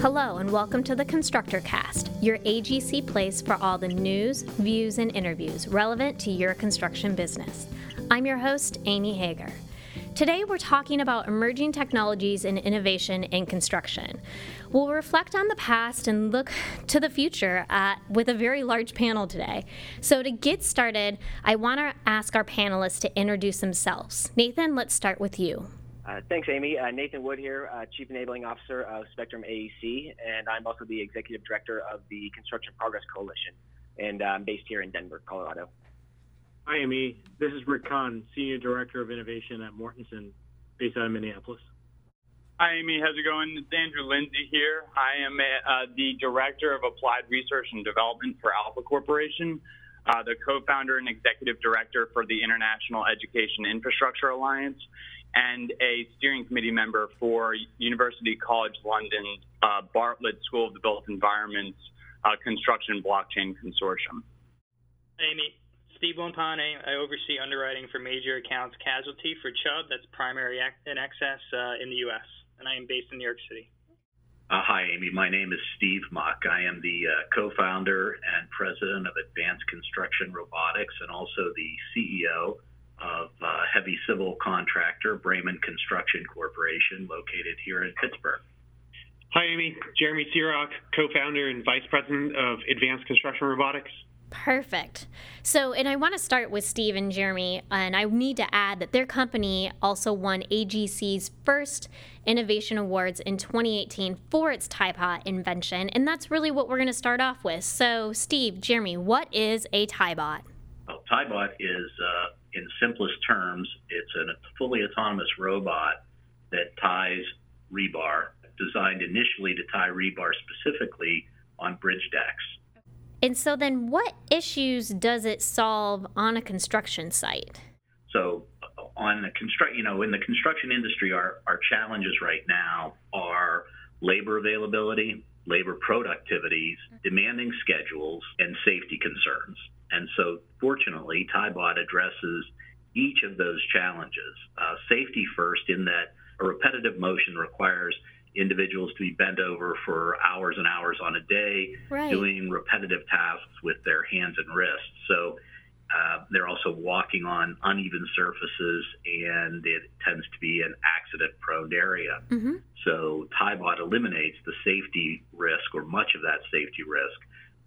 Hello, and welcome to the Constructor Cast, your AGC place for all the news, views, and interviews relevant to your construction business. I'm your host, Amy Hager. Today, we're talking about emerging technologies and innovation in construction. We'll reflect on the past and look to the future at, with a very large panel today. So, to get started, I want to ask our panelists to introduce themselves. Nathan, let's start with you. Uh, thanks, Amy. Uh, Nathan Wood here, uh, Chief Enabling Officer of Spectrum AEC, and I'm also the Executive Director of the Construction Progress Coalition, and I'm based here in Denver, Colorado. Hi, Amy. This is Rick Khan, Senior Director of Innovation at Mortenson, based out of Minneapolis. Hi, Amy. How's it going? It's Andrew Lindsay here. I am uh, the Director of Applied Research and Development for Alpha Corporation, uh, the co-founder and executive director for the International Education Infrastructure Alliance, and a steering committee member for University College London's uh, Bartlett School of the Built Environment's uh, Construction Blockchain Consortium. Amy, Steve Bompane, I oversee underwriting for major accounts casualty for Chubb, that's primary and excess uh, in the U.S., and I am based in New York City. Uh, hi, Amy. My name is Steve Muck. I am the uh, co founder and president of Advanced Construction Robotics and also the CEO of uh, heavy civil contractor Brayman Construction Corporation, located here in Pittsburgh. Hi, Amy. Jeremy Searock, co founder and vice president of Advanced Construction Robotics. Perfect. So, and I want to start with Steve and Jeremy, and I need to add that their company also won AGC's first Innovation Awards in 2018 for its TyBot invention, and that's really what we're going to start off with. So, Steve, Jeremy, what is a TyBot? Well, TyBot is uh, in simplest terms, it's a fully autonomous robot that ties rebar, designed initially to tie rebar specifically on bridge decks. And so, then what issues does it solve on a construction site? So, uh, on the construct, you know, in the construction industry, our, our challenges right now are labor availability, labor productivities, demanding schedules, and safety concerns. And so, fortunately, Tybot addresses each of those challenges. Uh, safety first, in that a repetitive motion requires individuals to be bent over for hours and hours on a day, right. doing repetitive tasks with their hands and wrists. So uh, they're also walking on uneven surfaces, and it tends to be an accident-prone area. Mm-hmm. So Tybot eliminates the safety risk or much of that safety risk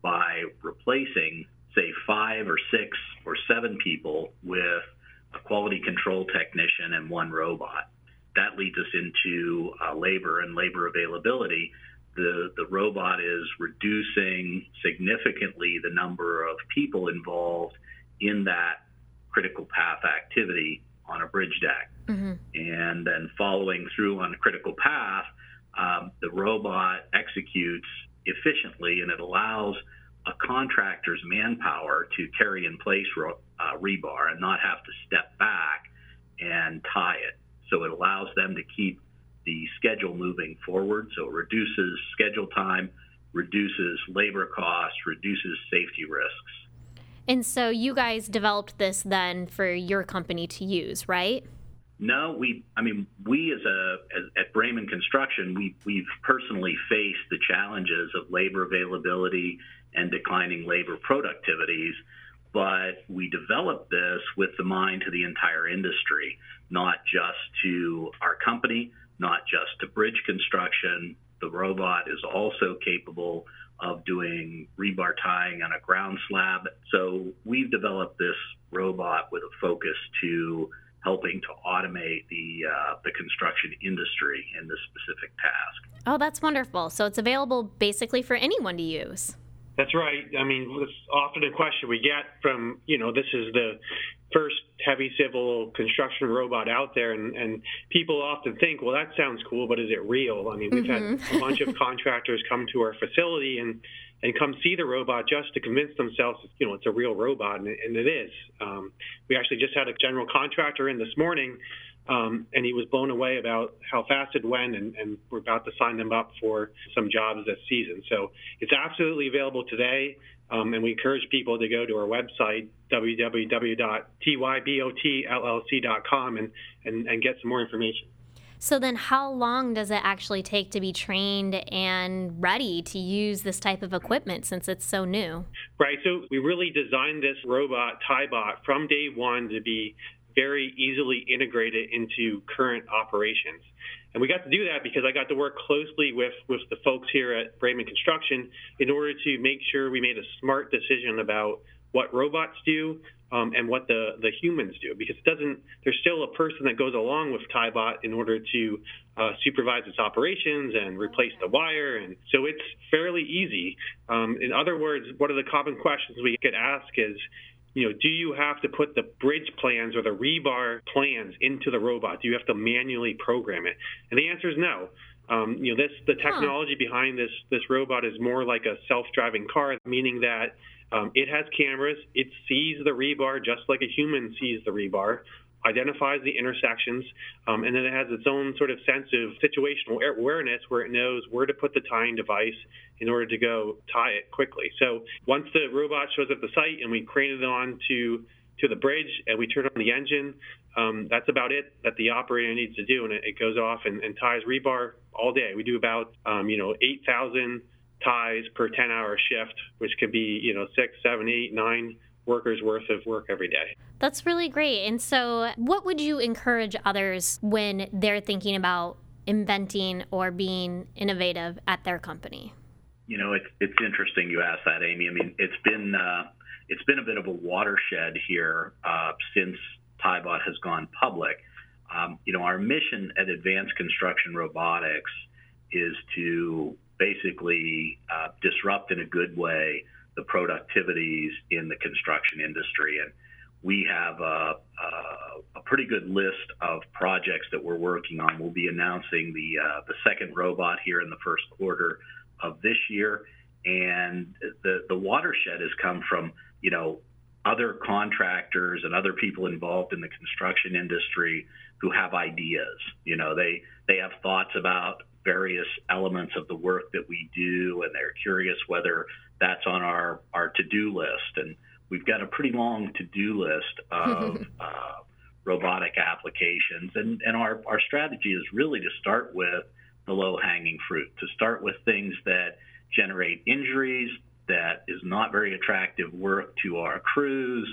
by replacing say five or six or seven people with a quality control technician and one robot. That leads us into uh, labor and labor availability. The, the robot is reducing significantly the number of people involved in that critical path activity on a bridge deck. Mm-hmm. And then following through on the critical path, um, the robot executes efficiently and it allows a contractor's manpower to carry in place uh, rebar and not have to step back and tie it. So it allows them to keep the schedule moving forward. So it reduces schedule time, reduces labor costs, reduces safety risks. And so you guys developed this then for your company to use, right? No, we. I mean, we as a as, at Brayman Construction, we we've personally faced the challenges of labor availability and declining labor productivities. But we developed this with the mind to the entire industry, not just to our company, not just to bridge construction. The robot is also capable of doing rebar tying on a ground slab. So we've developed this robot with a focus to helping to automate the uh, the construction industry in this specific task. Oh, that's wonderful. So it's available basically for anyone to use. That's right. I mean, it's often a question we get from, you know, this is the first heavy civil construction robot out there, and, and people often think, well, that sounds cool, but is it real? I mean, we've mm-hmm. had a bunch of contractors come to our facility and and come see the robot just to convince themselves, you know, it's a real robot, and, and it is. Um, we actually just had a general contractor in this morning um, and he was blown away about how fast it went, and, and, we're about to sign them up for some jobs this season. So it's absolutely available today, um, and we encourage people to go to our website, www.tybotllc.com, and, and, and get some more information. So then how long does it actually take to be trained and ready to use this type of equipment since it's so new? Right. So we really designed this robot, TyBot, from day one to be very easily integrated into current operations. And we got to do that because I got to work closely with, with the folks here at Brayman Construction in order to make sure we made a smart decision about what robots do um, and what the, the humans do. Because it doesn't there's still a person that goes along with tybot in order to uh, supervise its operations and replace the wire. And so it's fairly easy. Um, in other words one of the common questions we get asked is you know, do you have to put the bridge plans or the rebar plans into the robot? Do you have to manually program it? And the answer is no. Um, you know, this the technology huh. behind this this robot is more like a self-driving car, meaning that um, it has cameras. It sees the rebar just like a human sees the rebar, identifies the intersections, um, and then it has its own sort of sense of situational awareness where it knows where to put the tying device in order to go tie it quickly. So once the robot shows up at the site and we crane it on to to the bridge and we turn on the engine, um, that's about it that the operator needs to do, and it, it goes off and, and, ties rebar all day. We do about um, you know 8,000 ties per 10 hour shift, which could be, you know, six, seven, eight, nine workers worth of work every day. That's really great. And so, what would you encourage others when they're thinking about inventing or being innovative at their company? You know, it's it's interesting you asked that, Amy. I mean, it's been uh, it's been a bit of a watershed here uh, since Tybot has gone public. Um, you know, our mission at Advanced Construction Robotics is to basically uh, disrupt in a good way the productivities in the construction industry. And we have a, a, a, pretty good list of projects that we're working on. We'll be announcing the uh, the second robot here in the first quarter of this year, and the the watershed has come from you know other contractors and other people involved in the construction industry who have ideas. You know, they they have thoughts about various elements of the work that we do, and they're curious whether that's on our, our to do list. And we've got a pretty long to do list of uh, robotic applications. And, and our, our strategy is really to start with the low hanging fruit, to start with things that generate injuries, that is not very attractive work to our crews,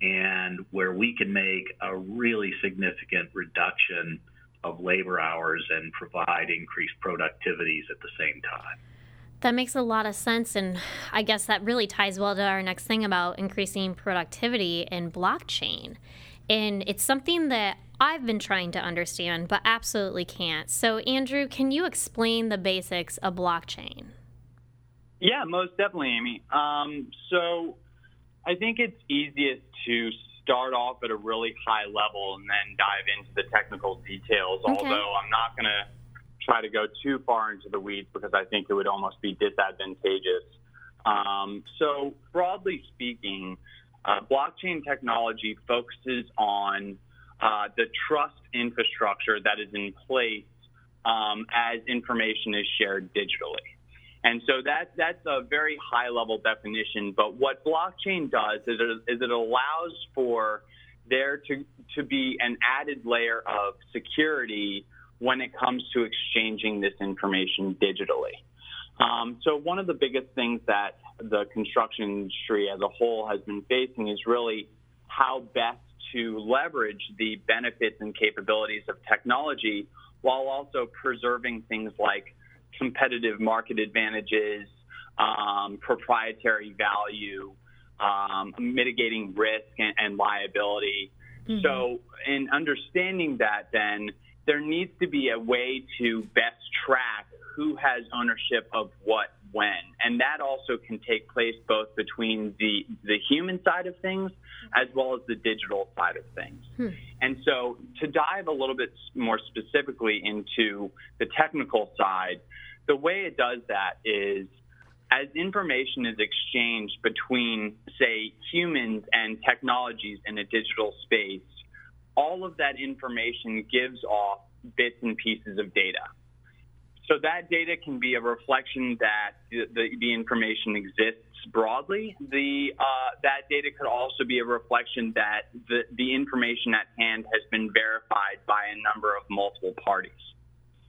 and where we can make a really significant reduction of labor hours and provide increased productivities at the same time. That makes a lot of sense. And I guess that really ties well to our next thing about increasing productivity in blockchain. And it's something that I've been trying to understand, but absolutely can't. So, Andrew, can you explain the basics of blockchain? Yeah, most definitely, Amy. Um, so, I think it's easiest to start off at a really high level and then dive into the technical details. Okay. Although I'm not going to try to go too far into the weeds because I think it would almost be disadvantageous. Um, so, broadly speaking, uh, blockchain technology focuses on uh, the trust infrastructure that is in place um, as information is shared digitally. And so that that's a very high level definition. But what blockchain does is it, is it allows for there to, to be an added layer of security when it comes to exchanging this information digitally. Um, so one of the biggest things that the construction industry as a whole has been facing is really how best to leverage the benefits and capabilities of technology while also preserving things like competitive market advantages, um, proprietary value, um, mitigating risk and, and liability. Mm-hmm. So, in understanding that, then there needs to be a way to best track who has ownership of what when. And that also can take place both between the, the human side of things as well as the digital side of things. Hmm. And so, to dive a little bit more specifically into the technical side, the way it does that is as information is exchanged between, say, humans and technologies in a digital space, all of that information gives off bits and pieces of data. So that data can be a reflection that the, the, information exists broadly. The, uh, that data could also be a reflection that the, the information at hand has been verified by a number of multiple parties.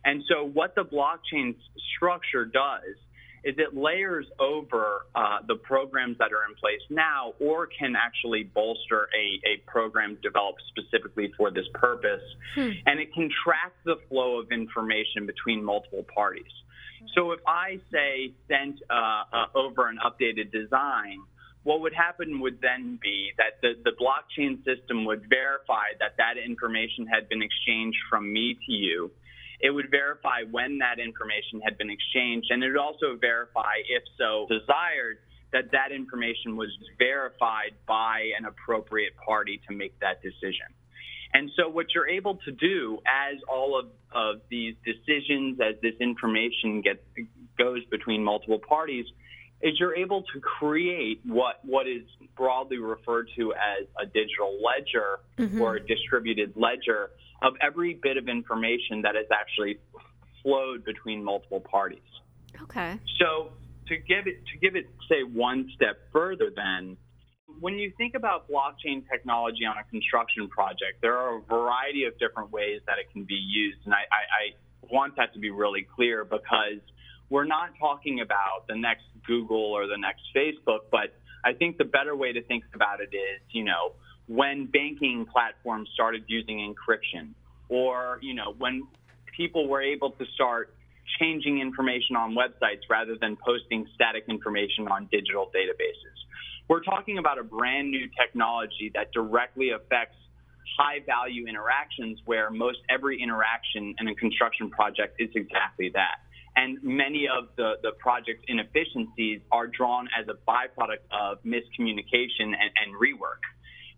And so, what the blockchain structure does is it layers over uh, the programs that are in place now or can actually bolster a, a program developed specifically for this purpose. Hmm. And it can track the flow of information between multiple parties. So if I say sent uh, uh, over an updated design, what would happen would then be that the, the blockchain system would verify that that information had been exchanged from me to you it would verify when that information had been exchanged, and it would also verify, if so desired, that that information was verified by an appropriate party to make that decision. And so, what you're able to do as all of, of these decisions, as this information gets goes between multiple parties, is you're able to create what what is broadly referred to as a digital ledger mm-hmm. or a distributed ledger of every bit of information that has actually flowed between multiple parties. Okay. So to give it to give it say one step further then when you think about blockchain technology on a construction project, there are a variety of different ways that it can be used. And I, I, I want that to be really clear because we're not talking about the next Google or the next Facebook, but I think the better way to think about it is, you know, when banking platforms started using encryption, or you know when people were able to start changing information on websites rather than posting static information on digital databases. We're talking about a brand new technology that directly affects high value interactions where most every interaction in a construction project is exactly that. And many of the, the project inefficiencies are drawn as a byproduct of miscommunication and, and rework.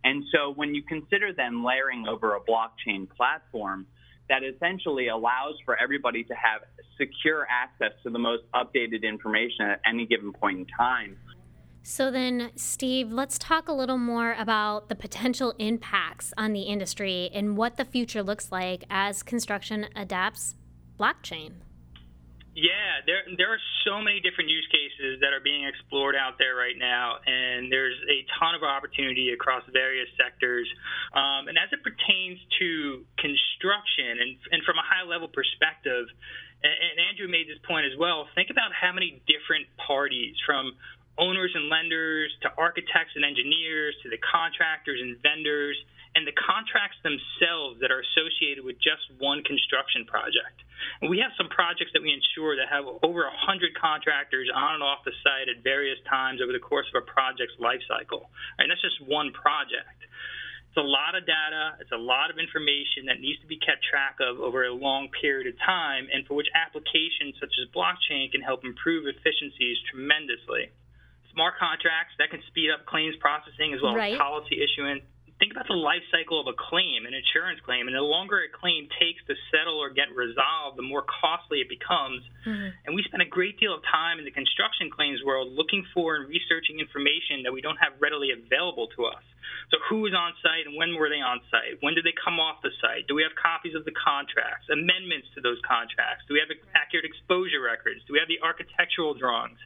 And so when you consider then layering over a blockchain platform that essentially allows for everybody to have secure access to the most updated information at any given point in time. So then, Steve, let's talk a little more about the potential impacts on the industry and what the future looks like as construction adapts blockchain. Yeah, there there are so many different use cases that are being explored out there right now, and there's a ton of opportunity across various sectors. Um, and as it pertains to construction, and, and from a high level perspective, and, and Andrew made this point as well. Think about how many different parties, from owners and lenders to architects and engineers to the contractors and vendors and the contracts themselves that are associated with just one construction project. And we have some projects that we insure that have over 100 contractors on and off the site at various times over the course of a project's life cycle. And that's just one project. It's a lot of data, it's a lot of information that needs to be kept track of over a long period of time, and for which applications such as blockchain can help improve efficiencies tremendously smart contracts that can speed up claims processing as well right. as policy issuance think about the life cycle of a claim, an insurance claim, and the longer a claim takes to settle or get resolved, the more costly it becomes. Mm-hmm. And we spend a great deal of time in the construction claims world looking for and researching information that we don't have readily available to us. So, who was on site and when were they on site? When did they come off the site? Do we have copies of the contracts, amendments to those contracts? Do we have accurate exposure records? Do we have the architectural drawings?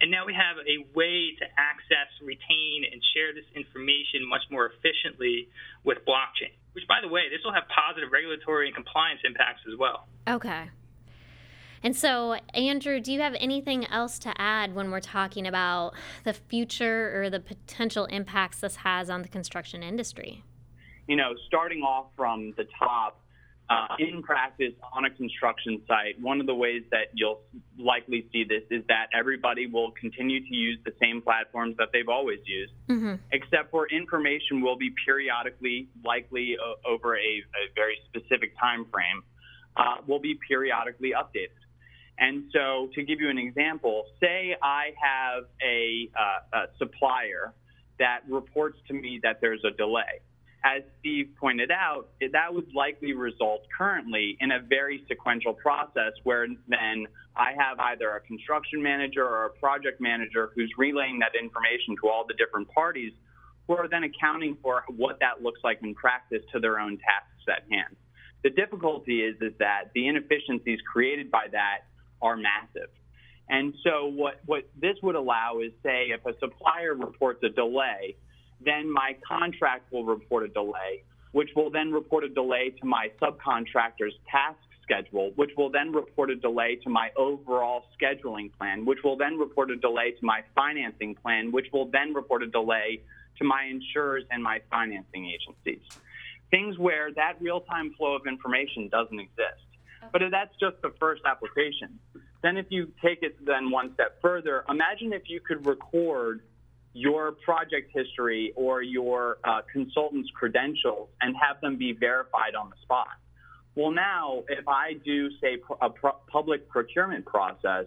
And now we have a way to access, retain, and share this information much more efficiently with blockchain, which, by the way, this will have positive regulatory and compliance impacts as well. Okay. And so, Andrew, do you have anything else to add when we're talking about the future or the potential impacts this has on the construction industry? You know, starting off from the top, uh, in practice on a construction site, one of the ways that you'll likely see this is that everybody will continue to use the same platforms that they've always used, mm-hmm. except for information will be periodically, likely uh, over a, a, very specific time frame, uh, will be periodically updated. And so, to give you an example, say I have a, uh, a supplier that reports to me that there's a delay as Steve pointed out, that would likely result currently in a very sequential process where then I have either a construction manager or a project manager who's relaying that information to all the different parties who are then accounting for what that looks like in practice to their own tasks at hand. The difficulty is, is that the inefficiencies created by that are massive. And so what, what this would allow is say if a supplier reports a delay, then my contract will report a delay, which will then report a delay to my subcontractor's task schedule, which will then report a delay to my overall scheduling plan, which will then report a delay to my financing plan, which will then report a delay to my insurers and my financing agencies. Things where that real time flow of information doesn't exist. But that's just the first application. Then, if you take it then one step further, imagine if you could record your project history or your uh, consultant's credentials and have them be verified on the spot. Well, now, if I do, say, a public procurement process,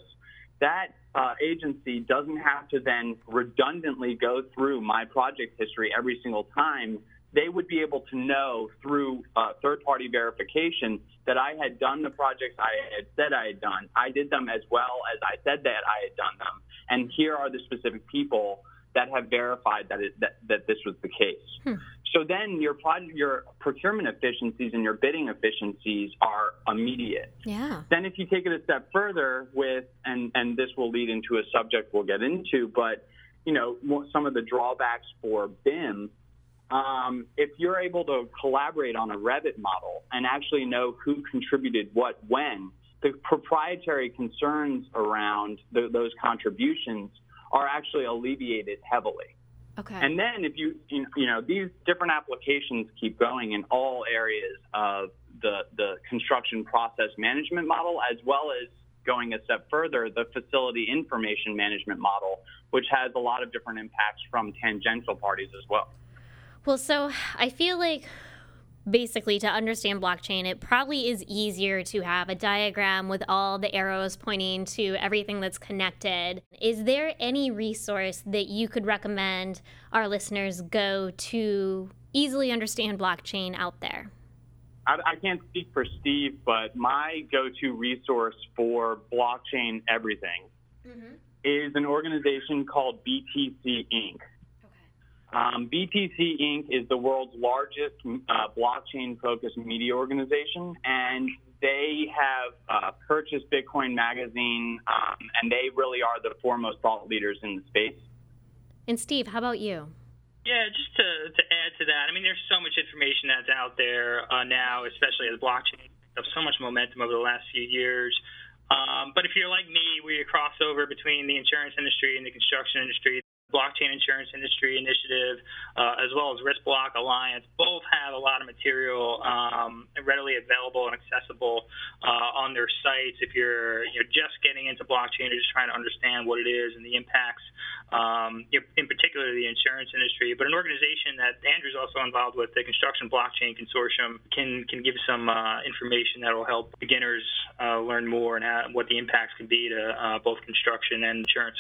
that uh, agency doesn't have to then redundantly go through my project history every single time. They would be able to know through uh, third party verification that I had done the projects I had said I had done. I did them as well as I said that I had done them. And here are the specific people that have verified that, it, that, that this was the case. Hmm. So then your your procurement efficiencies and your bidding efficiencies are immediate. Yeah. Then if you take it a step further with, and, and this will lead into a subject we'll get into, but you know, some of the drawbacks for BIM, um, if you're able to collaborate on a Revit model and actually know who contributed what when, the proprietary concerns around the, those contributions are actually alleviated heavily. Okay. And then if you you know these different applications keep going in all areas of the the construction process management model as well as going a step further the facility information management model which has a lot of different impacts from tangential parties as well. Well, so I feel like basically to understand blockchain, it probably is easier to have a diagram with all the arrows pointing to everything that's connected. Is there any resource that you could recommend our listeners go to easily understand blockchain out there? I, I can't speak for Steve, but my go to resource for blockchain everything mm-hmm. is an organization called BTC Inc. Um, BTC Inc. is the world's largest uh, blockchain focused media organization, and they have uh, purchased Bitcoin Magazine, um, and they really are the foremost thought leaders in the space. And Steve, how about you? Yeah, just to, to add to that, I mean, there's so much information that's out there uh, now, especially as blockchain of so much momentum over the last few years. Um, but if you're like me, we cross over between the insurance industry and the construction industry blockchain insurance industry initiative, uh, as well as Risk Block Alliance, both have a lot of material um, readily available and accessible uh, on their sites. If you're you just getting into blockchain or just trying to understand what it is and the impacts, um, in particular the insurance industry, but an organization that Andrew's also involved with, the Construction Blockchain Consortium, can can give some uh, information that will help beginners uh, learn more and how, what the impacts can be to uh, both construction and insurance.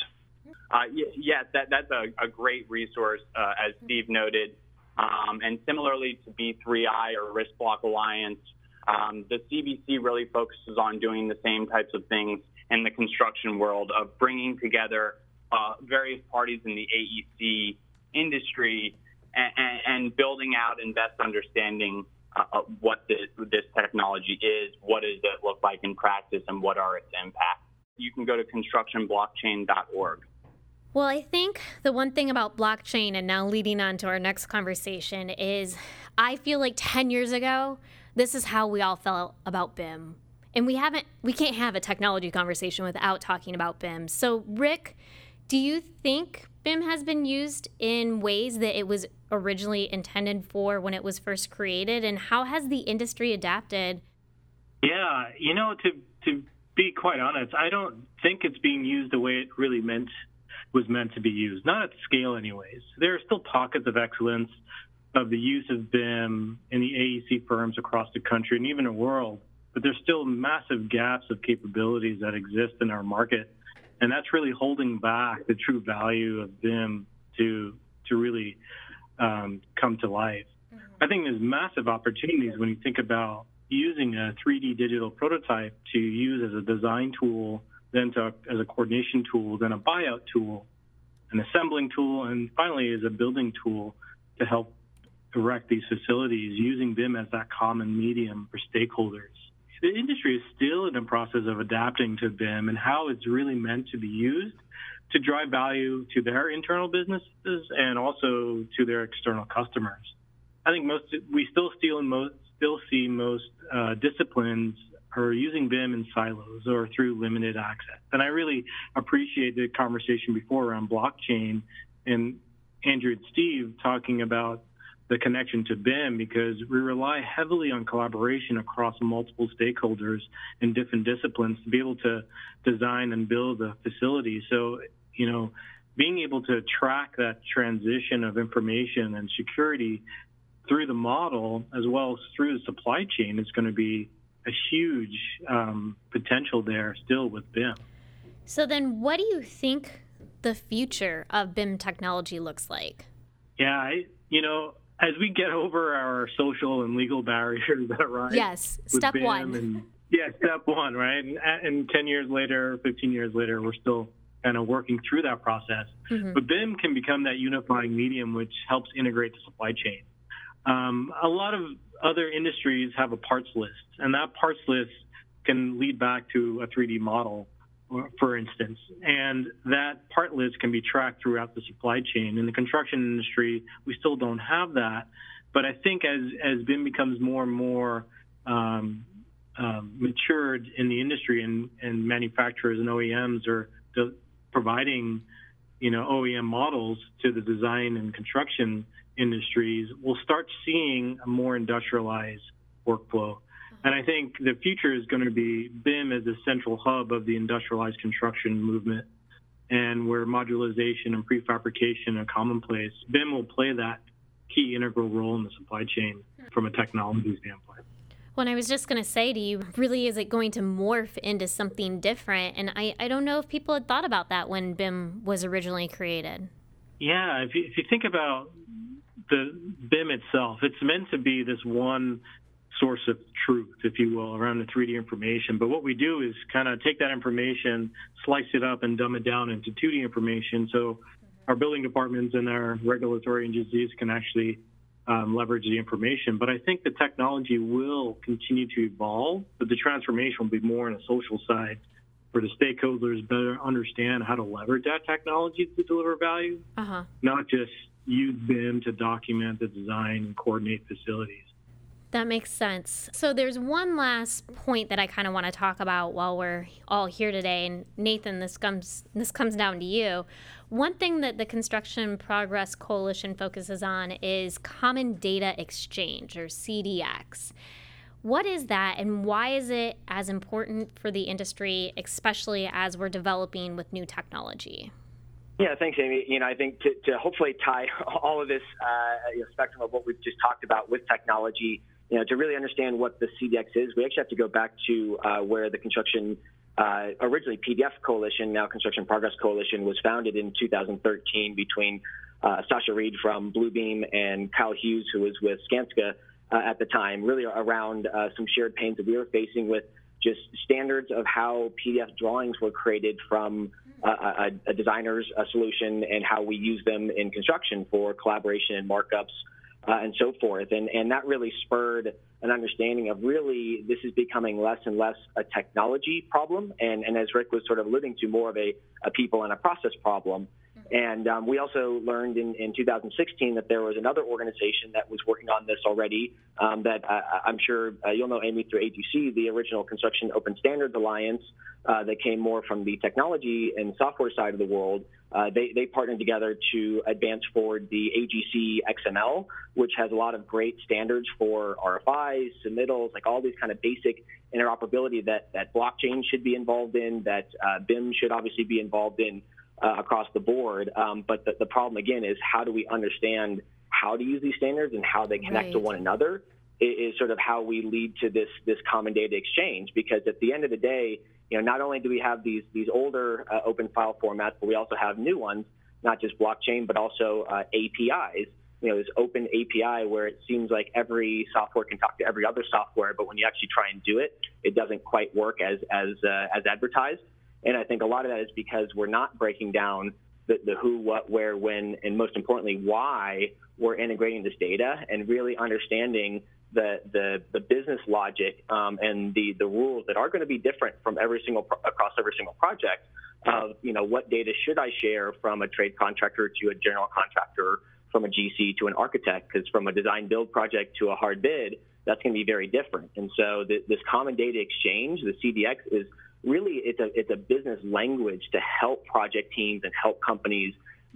Uh, yes, that, that's a, a great resource, uh, as Steve noted. Um, and similarly to B3I or RiskBlock Alliance, um, the CBC really focuses on doing the same types of things in the construction world of bringing together uh, various parties in the AEC industry and, and, building out and best understanding uh, of what this, this technology is, what does it look like in practice, and what are its impacts. You can go to constructionblockchain.org. Well, I think the one thing about blockchain, and now leading on to our next conversation, is I feel like 10 years ago, this is how we all felt about BIM. And we haven't, we can't have a technology conversation without talking about BIM. So, Rick, do you think BIM has been used in ways that it was originally intended for when it was first created? And how has the industry adapted? Yeah, you know, to, to be quite honest, I don't think it's being used the way it really meant was meant to be used, not at scale, anyways. There are still pockets of excellence of the use of BIM in the AEC firms across the country and even the world, but there's still massive gaps of capabilities that exist in our market, and that's really holding back the true value of BIM to to really um, come to life. I think there's massive opportunities when you think about using a 3D digital prototype to use as a design tool then to, as a coordination tool, then a buyout tool, an assembling tool, and finally as a building tool to help erect these facilities using BIM as that common medium for stakeholders. The industry is still in the process of adapting to BIM and how it's really meant to be used to drive value to their internal businesses and also to their external customers. I think most we still still most still see most uh, disciplines are using BIM in silos or through limited access. And I really appreciate the conversation before around blockchain and Andrew and Steve talking about the connection to BIM because we rely heavily on collaboration across multiple stakeholders in different disciplines to be able to design and build a facility. So, you know, being able to track that transition of information and security through the model as well as through the supply chain is going to be a huge um, potential there still with BIM. So then, what do you think the future of BIM technology looks like? Yeah, I, you know, as we get over our social and legal barriers that arise. Yes, step BIM one. And, yeah, step one, right? And, and 10 years later, 15 years later, we're still kind of working through that process. Mm-hmm. But BIM can become that unifying medium which helps integrate the supply chain. Um, a lot of other industries have a parts list, and that parts list can lead back to a 3D model, for instance. And that part list can be tracked throughout the supply chain. In the construction industry, we still don't have that. But I think as, as BIM becomes more and more um, um, matured in the industry and, and manufacturers and OEMs are providing, you know, OEM models to the design and construction industries, we'll start seeing a more industrialized workflow. Mm-hmm. And I think the future is going to be BIM as a central hub of the industrialized construction movement, and where modularization and prefabrication are commonplace. BIM will play that key integral role in the supply chain hmm. from a technology standpoint. Well, I was just going to say to you, really, is it going to morph into something different? And I, I don't know if people had thought about that when BIM was originally created. Yeah, if you, if you think about the BIM itself, it's meant to be this one source of truth, if you will, around the 3D information. But what we do is kind of take that information, slice it up, and dumb it down into 2D information. So our building departments and our regulatory agencies can actually um, leverage the information. But I think the technology will continue to evolve, but the transformation will be more on the social side where the stakeholders better understand how to leverage that technology to deliver value, uh-huh. not just use BIM to document the design and coordinate facilities. That makes sense. So there's one last point that I kind of want to talk about while we're all here today. And Nathan, this comes this comes down to you. One thing that the Construction Progress Coalition focuses on is Common Data Exchange or CDX. What is that and why is it as important for the industry, especially as we're developing with new technology? Yeah, thanks, Amy. You know, I think to, to hopefully tie all of this uh, you know, spectrum of what we've just talked about with technology you know, to really understand what the CDX is, we actually have to go back to uh, where the construction, uh, originally PDF Coalition, now Construction Progress Coalition, was founded in 2013 between uh, Sasha Reed from Bluebeam and Kyle Hughes, who was with Skanska uh, at the time, really around uh, some shared pains that we were facing with just standards of how PDF drawings were created from uh, a, a designer's a solution and how we use them in construction for collaboration and markups uh, and so forth. And, and that really spurred an understanding of really this is becoming less and less a technology problem, and, and as Rick was sort of alluding to, more of a, a people and a process problem. And um, we also learned in, in 2016 that there was another organization that was working on this already um, that I'm sure uh, you'll know, Amy, through AGC, the original Construction Open Standards Alliance uh, that came more from the technology and software side of the world. Uh, they, they partnered together to advance forward the AGC XML, which has a lot of great standards for RFIs, submittals, like all these kind of basic interoperability that, that blockchain should be involved in, that uh, BIM should obviously be involved in uh, across the board. Um, but the, the, problem again is how do we understand how to use these standards and how they connect right. to one another is, is sort of how we lead to this this common data exchange. Because at the end of the day, you know, not only do we have these these older uh, open file formats, but we also have new ones, not just blockchain, but also uh, APIs. You know, this open API where it seems like every software can talk to every other software, but when you actually try and do it, it doesn't quite work as as uh, as advertised. And I think a lot of that is because we're not breaking down the, the who, what, where, when, and most importantly, why we're integrating this data and really understanding the, the, the business logic um, and the, the rules that are going to be different from every single across every single project of you know what data should I share from a trade contractor to a general contractor from a GC to an architect because from a design build project to a hard bid that's going to be very different. And so the, this common data exchange, the CDX, is really it's a it's a business language to help project teams and help companies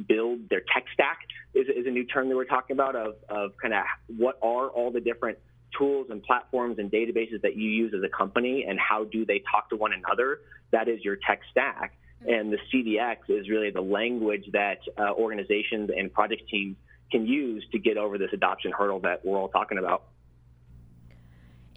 build their tech stack. Is, is a new term that we're talking about of of kind of what are all the different tools and platforms and databases that you use as a company and how do they talk to one another. That is your tech stack. And the CDX is really the language that uh, organizations and project teams can use to get over this adoption hurdle that we're all talking about.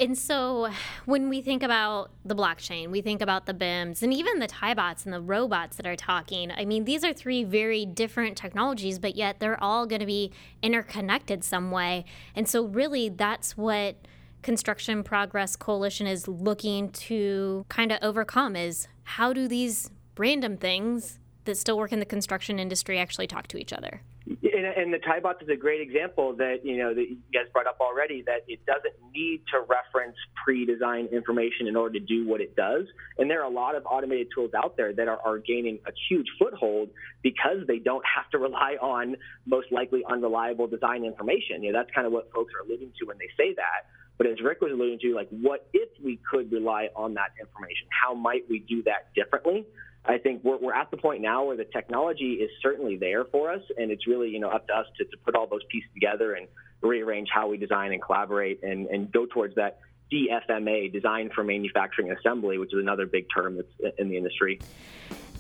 And so when we think about the blockchain, we think about the BIMs and even the TyBots and the robots that are talking. I mean, these are three very different technologies, but yet they're all going to be interconnected some way. And so really that's what Construction Progress Coalition is looking to kind of overcome is how do these random things that still work in the construction industry actually talk to each other? And, and the TyBots is a great example that you know that you guys brought up already. That it doesn't need to reference pre-design information in order to do what it does. And there are a lot of automated tools out there that are, are gaining a huge foothold because they don't have to rely on most likely unreliable design information. You know, that's kind of what folks are alluding to when they say that. But as Rick was alluding to, like, what if we could rely on that information? How might we do that differently? I think we're, we're at the point now where the technology is certainly there for us, and it's really you know up to us to, to put all those pieces together and rearrange how we design and collaborate and, and go towards that DFMA, design for manufacturing assembly, which is another big term that's in the industry.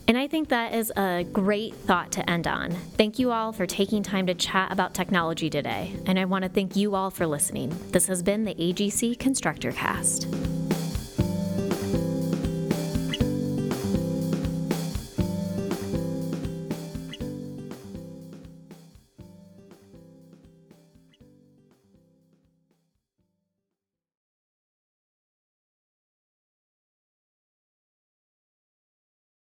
And I think that is a great thought to end on. Thank you all for taking time to chat about technology today. And I want to thank you all for listening. This has been the AGC Constructor Cast.